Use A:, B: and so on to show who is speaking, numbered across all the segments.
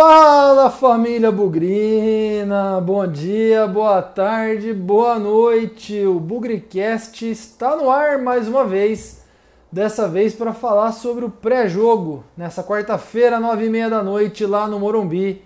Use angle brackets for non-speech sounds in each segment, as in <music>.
A: Fala família Bugrina, bom dia, boa tarde, boa noite. O Bugricast está no ar mais uma vez, dessa vez para falar sobre o pré-jogo nessa quarta-feira, nove e meia da noite, lá no Morumbi.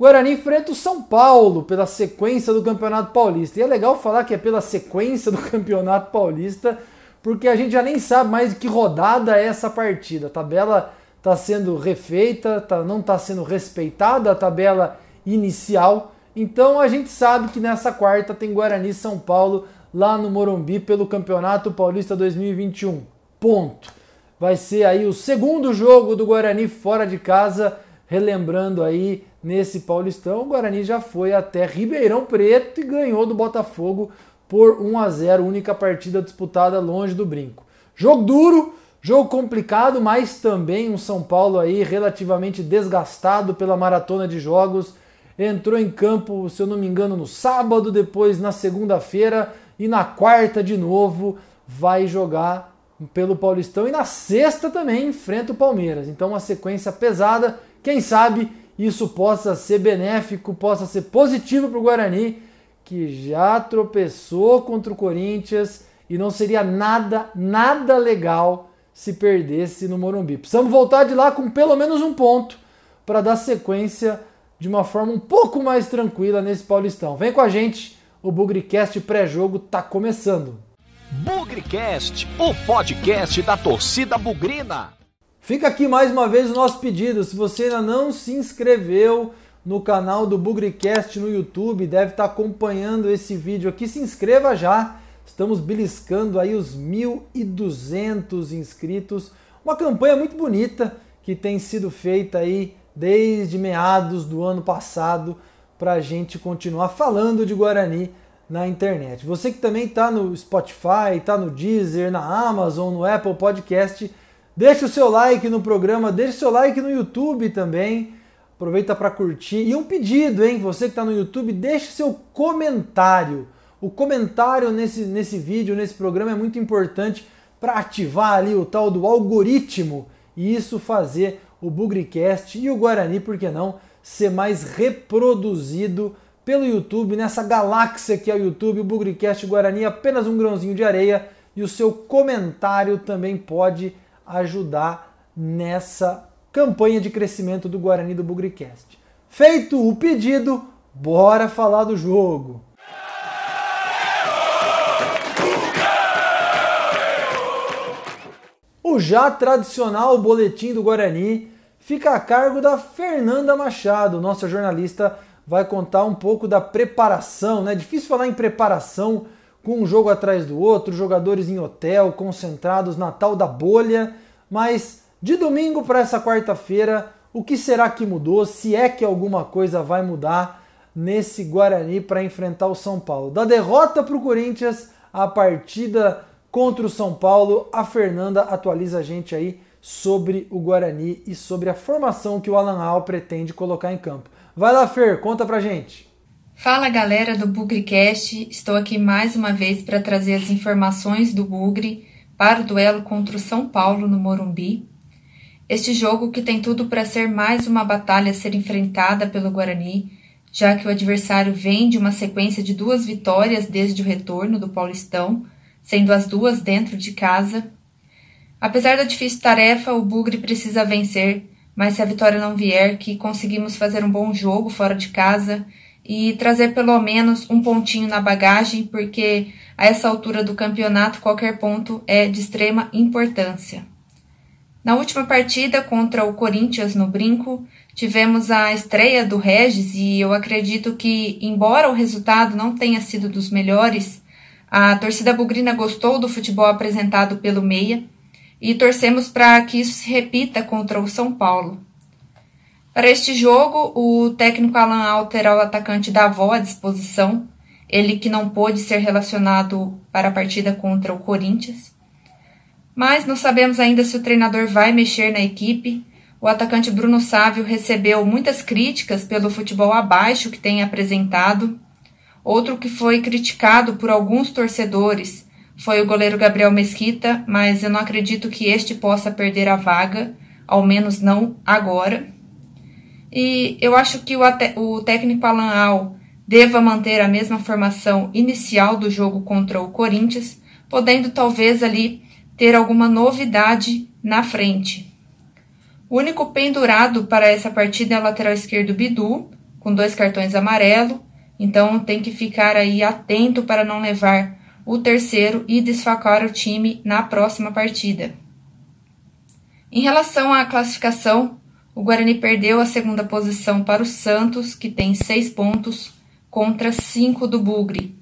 A: Guarani enfrenta o São Paulo pela sequência do Campeonato Paulista. E é legal falar que é pela sequência do <laughs> Campeonato Paulista, porque a gente já nem sabe mais de que rodada é essa partida. A tabela está sendo refeita, tá, não está sendo respeitada a tabela inicial. Então a gente sabe que nessa quarta tem Guarani São Paulo lá no Morumbi pelo Campeonato Paulista 2021. Ponto. Vai ser aí o segundo jogo do Guarani fora de casa, relembrando aí nesse Paulistão, o Guarani já foi até Ribeirão Preto e ganhou do Botafogo por 1 a 0, única partida disputada longe do brinco. Jogo duro, Jogo complicado, mas também um São Paulo aí relativamente desgastado pela maratona de jogos. Entrou em campo, se eu não me engano, no sábado, depois na segunda-feira e na quarta de novo vai jogar pelo Paulistão e na sexta também enfrenta o Palmeiras. Então uma sequência pesada. Quem sabe isso possa ser benéfico, possa ser positivo para o Guarani, que já tropeçou contra o Corinthians e não seria nada, nada legal se perdesse no Morumbi. Precisamos voltar de lá com pelo menos um ponto para dar sequência de uma forma um pouco mais tranquila nesse Paulistão. Vem com a gente, o Bugricast pré-jogo está começando.
B: Bugricast, o podcast da torcida bugrina.
A: Fica aqui mais uma vez o nosso pedido. Se você ainda não se inscreveu no canal do Bugricast no YouTube, deve estar acompanhando esse vídeo aqui, se inscreva já Estamos beliscando aí os 1.200 inscritos. Uma campanha muito bonita que tem sido feita aí desde meados do ano passado para a gente continuar falando de Guarani na internet. Você que também está no Spotify, está no Deezer, na Amazon, no Apple Podcast, deixa o seu like no programa, deixa o seu like no YouTube também. Aproveita para curtir. E um pedido, hein? Você que está no YouTube, deixe seu comentário. O comentário nesse, nesse vídeo, nesse programa é muito importante para ativar ali o tal do algoritmo e isso fazer o Bugricast e o Guarani, por que não, ser mais reproduzido pelo YouTube, nessa galáxia que é o YouTube, o Bugricast o Guarani apenas um grãozinho de areia e o seu comentário também pode ajudar nessa campanha de crescimento do Guarani do Bugricast. Feito o pedido, bora falar do jogo! O já tradicional boletim do Guarani fica a cargo da Fernanda Machado. Nossa jornalista vai contar um pouco da preparação, né? Difícil falar em preparação com um jogo atrás do outro, jogadores em hotel, concentrados na tal da bolha, mas de domingo para essa quarta-feira, o que será que mudou? Se é que alguma coisa vai mudar nesse Guarani para enfrentar o São Paulo. Da derrota para o Corinthians, a partida contra o São Paulo. A Fernanda atualiza a gente aí sobre o Guarani e sobre a formação que o Alan Al pretende colocar em campo. Vai lá, Fer, conta pra gente.
C: Fala galera do Bugricast, estou aqui mais uma vez para trazer as informações do Bugre para o duelo contra o São Paulo no Morumbi. Este jogo que tem tudo para ser mais uma batalha a ser enfrentada pelo Guarani, já que o adversário vem de uma sequência de duas vitórias desde o retorno do Paulistão, sendo as duas dentro de casa. Apesar da difícil tarefa, o Bugre precisa vencer, mas se a vitória não vier, que conseguimos fazer um bom jogo fora de casa e trazer pelo menos um pontinho na bagagem, porque a essa altura do campeonato qualquer ponto é de extrema importância. Na última partida contra o Corinthians no Brinco, tivemos a estreia do Regis e eu acredito que, embora o resultado não tenha sido dos melhores, a torcida bugrina gostou do futebol apresentado pelo Meia e torcemos para que isso se repita contra o São Paulo. Para este jogo, o técnico Alan Al terá o atacante Davó à disposição, ele que não pôde ser relacionado para a partida contra o Corinthians. Mas não sabemos ainda se o treinador vai mexer na equipe. O atacante Bruno Sávio recebeu muitas críticas pelo futebol abaixo que tem apresentado Outro que foi criticado por alguns torcedores foi o goleiro Gabriel Mesquita, mas eu não acredito que este possa perder a vaga, ao menos não agora. E eu acho que o, o técnico Alan Al deva manter a mesma formação inicial do jogo contra o Corinthians, podendo talvez ali ter alguma novidade na frente. O único pendurado para essa partida é o lateral esquerdo Bidu, com dois cartões amarelos, então tem que ficar aí atento para não levar o terceiro e desfacar o time na próxima partida. Em relação à classificação, o Guarani perdeu a segunda posição para o Santos, que tem seis pontos, contra cinco do Bugre.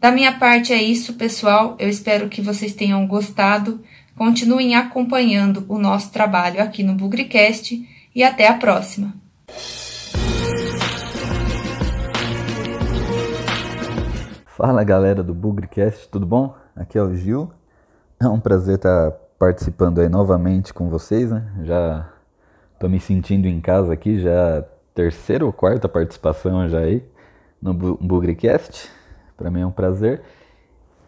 C: Da minha parte é isso, pessoal. Eu espero que vocês tenham gostado. Continuem acompanhando o nosso trabalho aqui no Bugrecast e até a próxima.
D: Fala galera do Bugrecast, tudo bom? Aqui é o Gil. É um prazer estar participando aí novamente com vocês, né? Já tô me sentindo em casa aqui, já terceira ou quarta participação já aí no Bugrecast. Para mim é um prazer.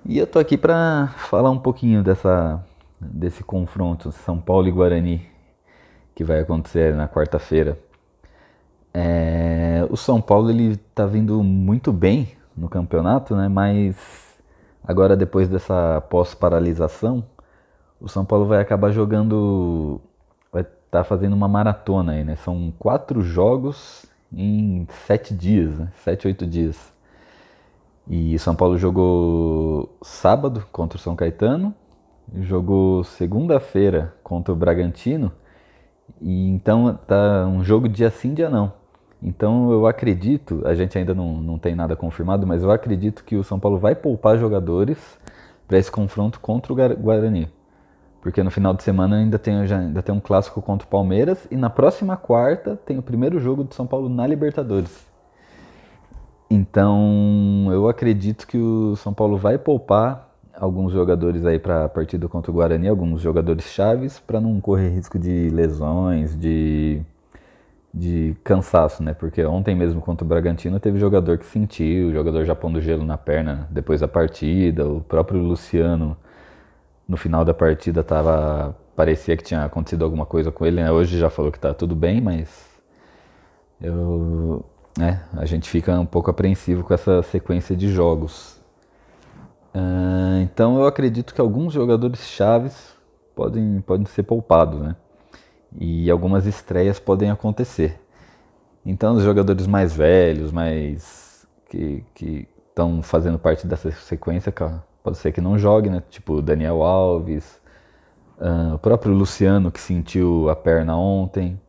D: E eu tô aqui para falar um pouquinho dessa desse confronto São Paulo e Guarani que vai acontecer na quarta-feira. É, o São Paulo ele tá vindo muito bem no campeonato, né? Mas agora depois dessa pós-paralisação, o São Paulo vai acabar jogando, vai estar tá fazendo uma maratona aí, né? São quatro jogos em sete dias, né? Sete, oito dias. E São Paulo jogou sábado contra o São Caetano, jogou segunda-feira contra o Bragantino, e então tá um jogo dia sim, dia não. Então eu acredito, a gente ainda não, não tem nada confirmado, mas eu acredito que o São Paulo vai poupar jogadores para esse confronto contra o Guarani. Porque no final de semana ainda tem, já, ainda tem um clássico contra o Palmeiras e na próxima quarta tem o primeiro jogo do São Paulo na Libertadores. Então eu acredito que o São Paulo vai poupar alguns jogadores aí para a partida contra o Guarani, alguns jogadores chaves, para não correr risco de lesões, de de cansaço, né? Porque ontem mesmo contra o Bragantino teve jogador que sentiu, jogador já pondo gelo na perna depois da partida, o próprio Luciano no final da partida tava parecia que tinha acontecido alguma coisa com ele, né? Hoje já falou que tá tudo bem, mas eu, né, a gente fica um pouco apreensivo com essa sequência de jogos. Uh, então eu acredito que alguns jogadores chaves podem, podem ser poupados, né? E algumas estreias podem acontecer. Então, os jogadores mais velhos, mais que estão fazendo parte dessa sequência, pode ser que não jogue, né? Tipo Daniel Alves, uh, o próprio Luciano que sentiu a perna ontem.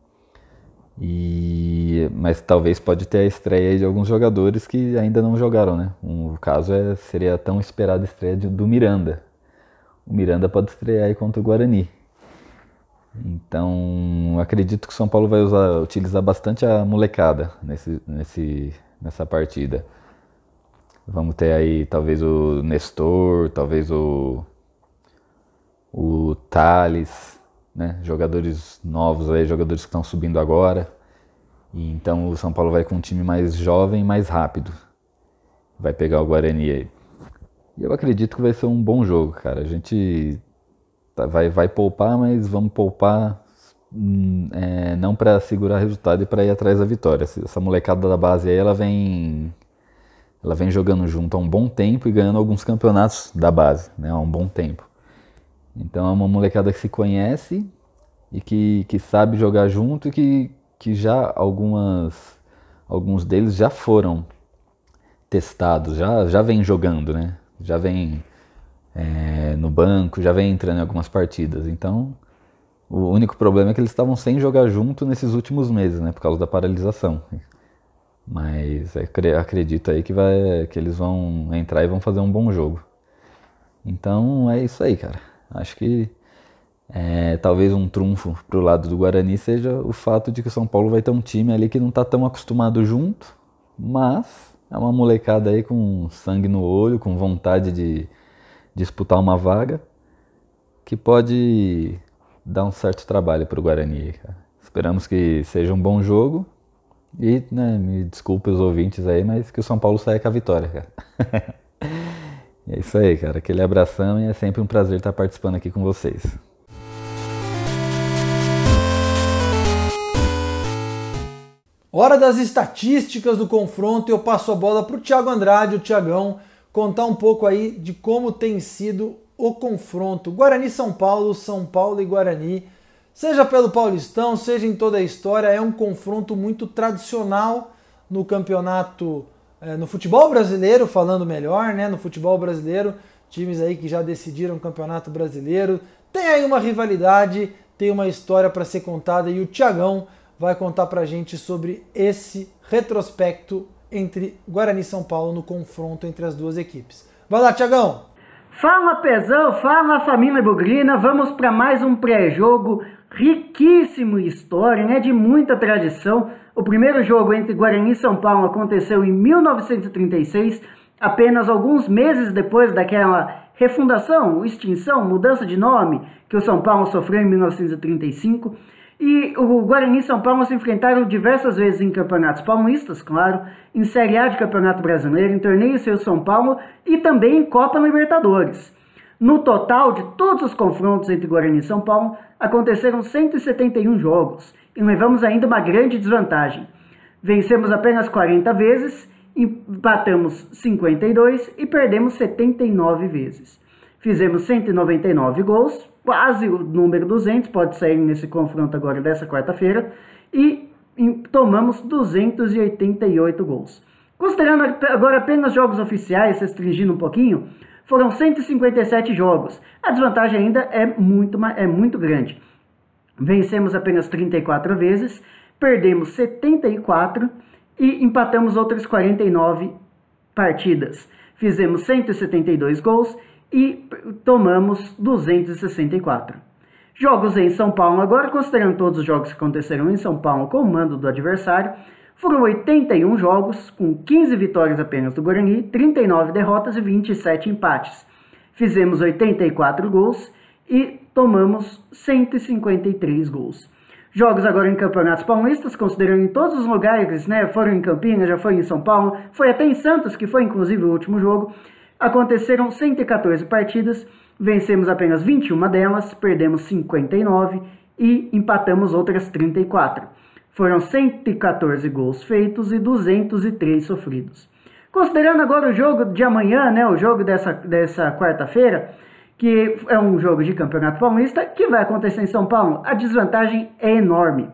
D: E, mas talvez pode ter a estreia de alguns jogadores que ainda não jogaram, né? Um caso é, seria a tão esperada estreia de, do Miranda. O Miranda pode estrear aí contra o Guarani. Então, acredito que o São Paulo vai usar, utilizar bastante a molecada nesse, nesse, nessa partida. Vamos ter aí talvez o Nestor, talvez o, o Thales, né? jogadores novos aí, jogadores que estão subindo agora. E então o São Paulo vai com um time mais jovem, mais rápido. Vai pegar o Guarani aí. E eu acredito que vai ser um bom jogo, cara. A gente Tá, vai, vai poupar, mas vamos poupar hum, é, não para segurar resultado e para ir atrás da vitória. Essa molecada da base aí, ela vem, ela vem jogando junto há um bom tempo e ganhando alguns campeonatos da base, né, há um bom tempo. Então é uma molecada que se conhece e que, que sabe jogar junto e que, que já algumas, alguns deles já foram testados, já, já vem jogando, né? Já vem é, no banco, já vem entrando em algumas partidas. Então, o único problema é que eles estavam sem jogar junto nesses últimos meses, né, por causa da paralisação. Mas acredito aí que, vai, que eles vão entrar e vão fazer um bom jogo. Então é isso aí, cara. Acho que é, talvez um trunfo pro lado do Guarani seja o fato de que o São Paulo vai ter um time ali que não tá tão acostumado junto, mas é uma molecada aí com sangue no olho, com vontade de, disputar uma vaga que pode dar um certo trabalho para o Guarani. Cara. Esperamos que seja um bom jogo e né, me desculpe os ouvintes aí, mas que o São Paulo saia com a vitória. Cara. <laughs> é isso aí, cara. Aquele abração e é sempre um prazer estar participando aqui com vocês.
A: Hora das estatísticas do confronto, eu passo a bola para o Thiago Andrade, o Thiagão, contar um pouco aí de como tem sido o confronto Guarani-São Paulo, São Paulo e Guarani. Seja pelo Paulistão, seja em toda a história, é um confronto muito tradicional no campeonato, é, no futebol brasileiro, falando melhor, né? No futebol brasileiro, times aí que já decidiram o campeonato brasileiro. Tem aí uma rivalidade, tem uma história para ser contada e o Tiagão vai contar para gente sobre esse retrospecto entre Guarani e São Paulo no confronto entre as duas equipes. Vai lá, Tiagão!
E: Fala Pezão, fala família Bugrina, vamos para mais um pré-jogo riquíssimo em história, né, de muita tradição. O primeiro jogo entre Guarani e São Paulo aconteceu em 1936, apenas alguns meses depois daquela refundação, extinção, mudança de nome que o São Paulo sofreu em 1935. E o Guarani e São Paulo se enfrentaram diversas vezes em campeonatos paulistas, claro, em Série A de Campeonato Brasileiro, em Torneio Seu São Paulo e também em Copa Libertadores. No total de todos os confrontos entre Guarani e São Paulo, aconteceram 171 jogos e levamos ainda uma grande desvantagem. Vencemos apenas 40 vezes, empatamos 52 e perdemos 79 vezes. Fizemos 199 gols, quase o número 200, pode sair nesse confronto agora dessa quarta-feira, e tomamos 288 gols. Considerando agora apenas jogos oficiais, restringindo um pouquinho, foram 157 jogos. A desvantagem ainda é muito, é muito grande. Vencemos apenas 34 vezes, perdemos 74 e empatamos outras 49 partidas. Fizemos 172 gols e tomamos 264. Jogos em São Paulo, agora considerando todos os jogos que aconteceram em São Paulo com o mando do adversário, foram 81 jogos, com 15 vitórias apenas do Guarani, 39 derrotas e 27 empates. Fizemos 84 gols e tomamos 153 gols. Jogos agora em campeonatos paulistas, considerando em todos os lugares, né? Foram em Campinas, já foi em São Paulo, foi até em Santos, que foi inclusive o último jogo. Aconteceram 114 partidas, vencemos apenas 21 delas, perdemos 59 e empatamos outras 34. Foram 114 gols feitos e 203 sofridos. Considerando agora o jogo de amanhã, né, o jogo dessa, dessa quarta-feira, que é um jogo de Campeonato Paulista, que vai acontecer em São Paulo, a desvantagem é enorme.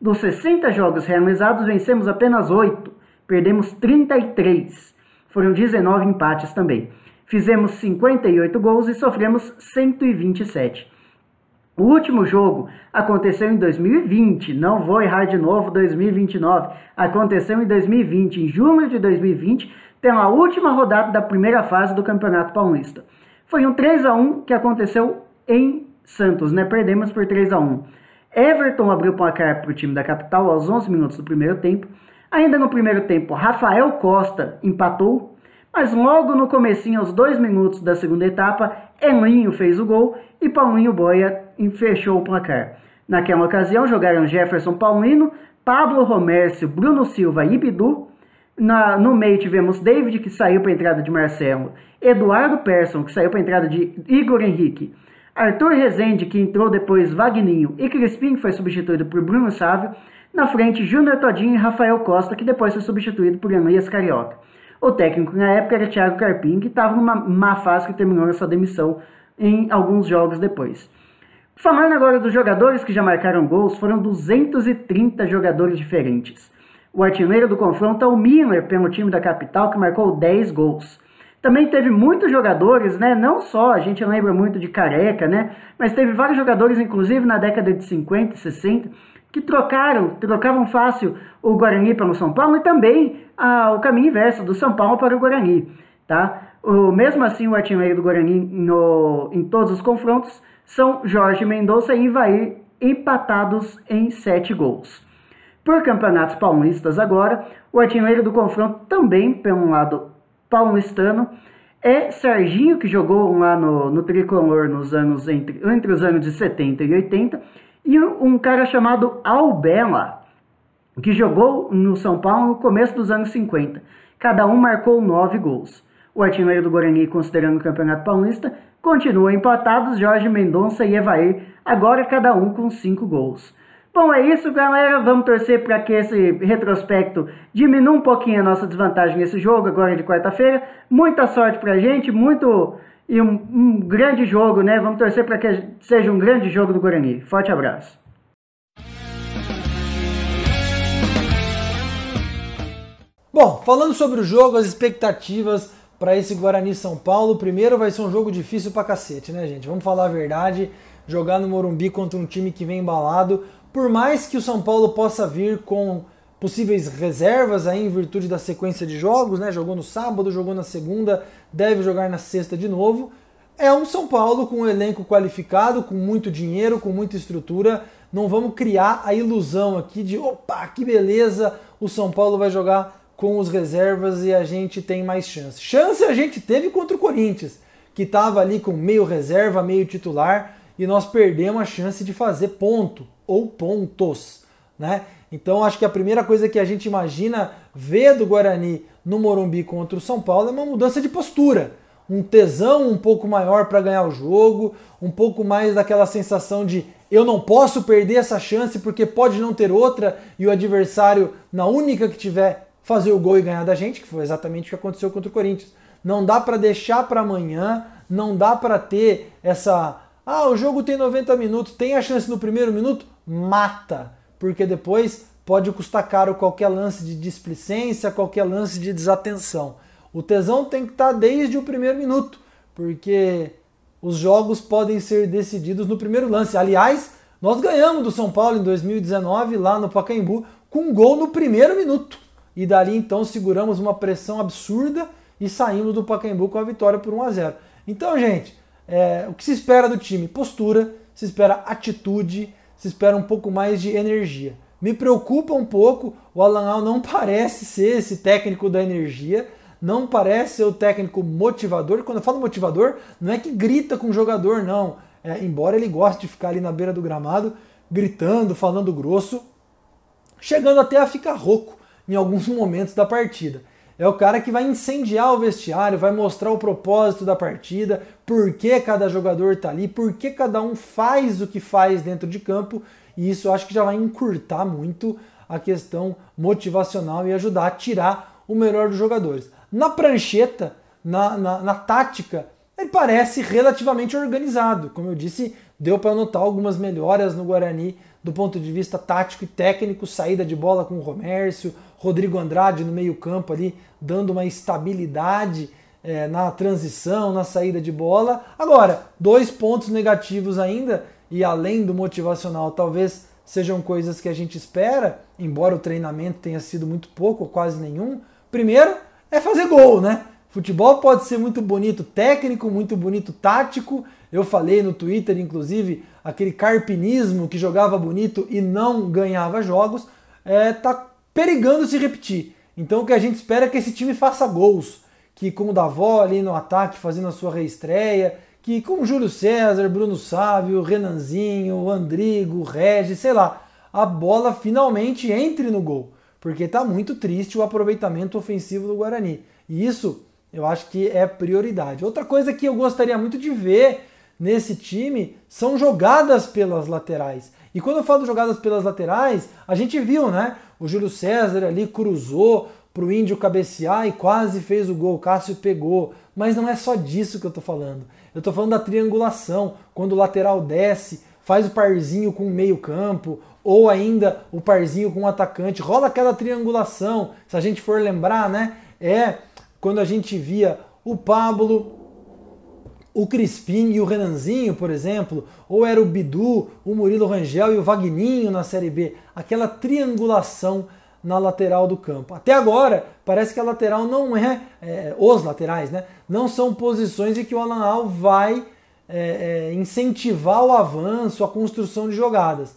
E: Dos 60 jogos realizados, vencemos apenas 8, perdemos 33. Foram 19 empates também. Fizemos 58 gols e sofremos 127. O último jogo aconteceu em 2020, não vou errar de novo 2029. Aconteceu em 2020, em junho de 2020, pela última rodada da primeira fase do Campeonato Paulista. Foi um 3 a 1 que aconteceu em Santos, né? Perdemos por 3 a 1. Everton abriu o placar para o time da capital aos 11 minutos do primeiro tempo. Ainda no primeiro tempo, Rafael Costa empatou, mas logo no comecinho, aos dois minutos da segunda etapa, Elinho fez o gol e Paulinho Boia fechou o placar. Naquela ocasião jogaram Jefferson Paulino, Pablo Romércio, Bruno Silva e Bidu. Na, no meio tivemos David, que saiu para a entrada de Marcelo, Eduardo Persson, que saiu para a entrada de Igor Henrique, Arthur Rezende, que entrou depois Vagninho, e Crispim, que foi substituído por Bruno Sávio. Na frente, Júnior Todinho e Rafael Costa, que depois foi substituído por Elias Carioca. O técnico na época era Thiago Carpim, que estava numa má fase que terminou essa demissão em alguns jogos depois. Falando agora dos jogadores que já marcaram gols, foram 230 jogadores diferentes. O artilheiro do confronto é o Miller, pelo time da capital, que marcou 10 gols. Também teve muitos jogadores, né? Não só, a gente lembra muito de Careca, né? Mas teve vários jogadores, inclusive na década de 50 e 60, que trocaram, trocavam fácil o Guarani para o São Paulo e também ah, o caminho inverso, do São Paulo para o Guarani. Tá? O, mesmo assim, o artilheiro do Guarani no, em todos os confrontos são Jorge Mendonça e Ivair empatados em sete gols. Por campeonatos paulistas agora, o artilheiro do confronto também, pelo lado paulistano, é Serginho, que jogou lá no, no Tricolor nos anos entre, entre os anos de 70 e 80, e um cara chamado Albela, que jogou no São Paulo no começo dos anos 50. Cada um marcou nove gols. O artilheiro do Guarani, considerando o Campeonato Paulista, continua empatados Jorge Mendonça e Evair, agora cada um com cinco gols. Bom, é isso, galera. Vamos torcer para que esse retrospecto diminua um pouquinho a nossa desvantagem nesse jogo, agora de quarta-feira. Muita sorte pra gente, muito. E um, um grande jogo, né? Vamos torcer para que seja um grande jogo do Guarani. Forte abraço.
A: Bom, falando sobre o jogo, as expectativas para esse Guarani São Paulo, primeiro vai ser um jogo difícil pra cacete, né, gente? Vamos falar a verdade. Jogar no Morumbi contra um time que vem embalado por mais que o São Paulo possa vir com possíveis reservas aí em virtude da sequência de jogos, né? Jogou no sábado, jogou na segunda, deve jogar na sexta de novo. É um São Paulo com um elenco qualificado, com muito dinheiro, com muita estrutura. Não vamos criar a ilusão aqui de opa, que beleza, o São Paulo vai jogar com os reservas e a gente tem mais chance. Chance a gente teve contra o Corinthians, que estava ali com meio reserva, meio titular, e nós perdemos a chance de fazer ponto ou pontos, né? Então acho que a primeira coisa que a gente imagina ver do Guarani no Morumbi contra o São Paulo é uma mudança de postura, um tesão um pouco maior para ganhar o jogo, um pouco mais daquela sensação de eu não posso perder essa chance porque pode não ter outra e o adversário na única que tiver fazer o gol e ganhar da gente, que foi exatamente o que aconteceu contra o Corinthians. Não dá para deixar para amanhã, não dá para ter essa ah, o jogo tem 90 minutos, tem a chance no primeiro minuto? Mata, porque depois pode custar caro qualquer lance de displicência, qualquer lance de desatenção. O tesão tem que estar desde o primeiro minuto, porque os jogos podem ser decididos no primeiro lance. Aliás, nós ganhamos do São Paulo em 2019 lá no Pacaembu com um gol no primeiro minuto. E dali então seguramos uma pressão absurda e saímos do Pacaembu com a vitória por 1 a 0. Então, gente, é, o que se espera do time? Postura, se espera atitude, se espera um pouco mais de energia. Me preocupa um pouco, o Alan Al não parece ser esse técnico da energia, não parece ser o técnico motivador. Quando eu falo motivador, não é que grita com o jogador, não. É, embora ele goste de ficar ali na beira do gramado, gritando, falando grosso, chegando até a ficar rouco em alguns <laughs> momentos da partida. É o cara que vai incendiar o vestiário, vai mostrar o propósito da partida, por que cada jogador está ali, por que cada um faz o que faz dentro de campo, e isso eu acho que já vai encurtar muito a questão motivacional e ajudar a tirar o melhor dos jogadores. Na prancheta, na, na, na tática, ele parece relativamente organizado. Como eu disse, deu para notar algumas melhoras no Guarani do ponto de vista tático e técnico, saída de bola com o Romércio, Rodrigo Andrade no meio-campo ali, dando uma estabilidade é, na transição, na saída de bola. Agora, dois pontos negativos ainda, e além do motivacional, talvez sejam coisas que a gente espera, embora o treinamento tenha sido muito pouco ou quase nenhum. Primeiro é fazer gol, né? Futebol pode ser muito bonito técnico, muito bonito tático. Eu falei no Twitter, inclusive, aquele carpinismo que jogava bonito e não ganhava jogos, é, tá perigando se repetir. Então o que a gente espera é que esse time faça gols, que com o Davó ali no ataque fazendo a sua reestreia, que com o Júlio César, Bruno Sávio, Renanzinho, Andrigo, Regis, sei lá, a bola finalmente entre no gol, porque tá muito triste o aproveitamento ofensivo do Guarani. E isso eu acho que é prioridade. Outra coisa que eu gostaria muito de ver nesse time são jogadas pelas laterais. E quando eu falo jogadas pelas laterais, a gente viu, né? O Júlio César ali cruzou para o Índio cabecear e quase fez o gol. O Cássio pegou. Mas não é só disso que eu estou falando. Eu estou falando da triangulação. Quando o lateral desce, faz o parzinho com o meio-campo, ou ainda o parzinho com o atacante. Rola aquela triangulação. Se a gente for lembrar, né? É quando a gente via o Pablo, o Crispim e o Renanzinho, por exemplo, ou era o Bidu, o Murilo Rangel e o Vagninho na Série B, aquela triangulação na lateral do campo. Até agora, parece que a lateral não é, é os laterais, né? Não são posições em que o Alan Al vai é, é, incentivar o avanço, a construção de jogadas.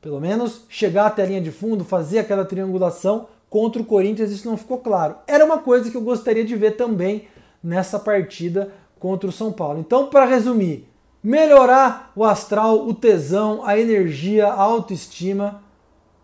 A: Pelo menos chegar até a linha de fundo, fazer aquela triangulação contra o Corinthians, isso não ficou claro. Era uma coisa que eu gostaria de ver também nessa partida contra o São Paulo. Então, para resumir, melhorar o astral, o tesão, a energia, a autoestima,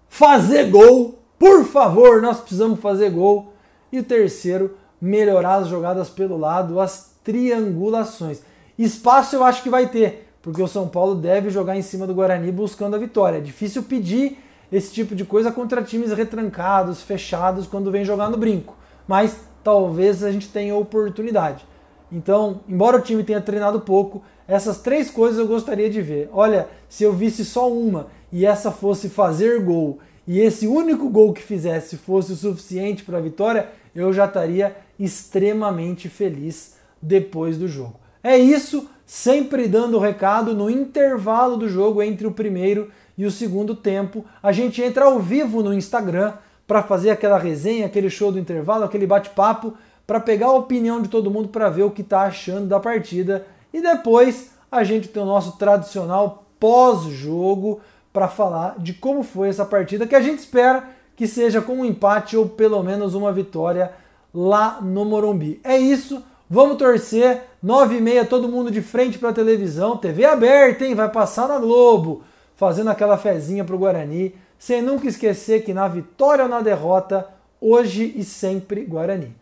A: fazer gol, por favor, nós precisamos fazer gol. E o terceiro, melhorar as jogadas pelo lado, as triangulações. Espaço eu acho que vai ter, porque o São Paulo deve jogar em cima do Guarani buscando a vitória. É difícil pedir esse tipo de coisa contra times retrancados, fechados, quando vem jogar no brinco. Mas talvez a gente tenha oportunidade. Então, embora o time tenha treinado pouco, essas três coisas eu gostaria de ver. Olha, se eu visse só uma e essa fosse fazer gol, e esse único gol que fizesse fosse o suficiente para a vitória, eu já estaria extremamente feliz depois do jogo. É isso, sempre dando o recado no intervalo do jogo entre o primeiro e o segundo tempo. A gente entra ao vivo no Instagram para fazer aquela resenha, aquele show do intervalo, aquele bate-papo, para pegar a opinião de todo mundo para ver o que está achando da partida. E depois a gente tem o nosso tradicional pós-jogo para falar de como foi essa partida, que a gente espera que seja com um empate ou pelo menos uma vitória lá no Morumbi. É isso, vamos torcer. 9 e meia, todo mundo de frente para a televisão, TV aberta, hein? Vai passar na Globo, fazendo aquela fezinha pro Guarani, sem nunca esquecer que na vitória ou na derrota, hoje e sempre Guarani.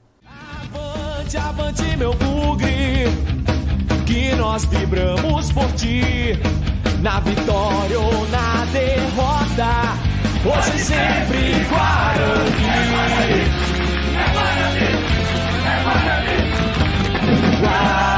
B: Avante, avante, meu bugre, que nós vibramos por ti, na vitória ou na derrota, hoje e sempre Guarani. É Guarani, é Guarani, é Guarani. Guarani.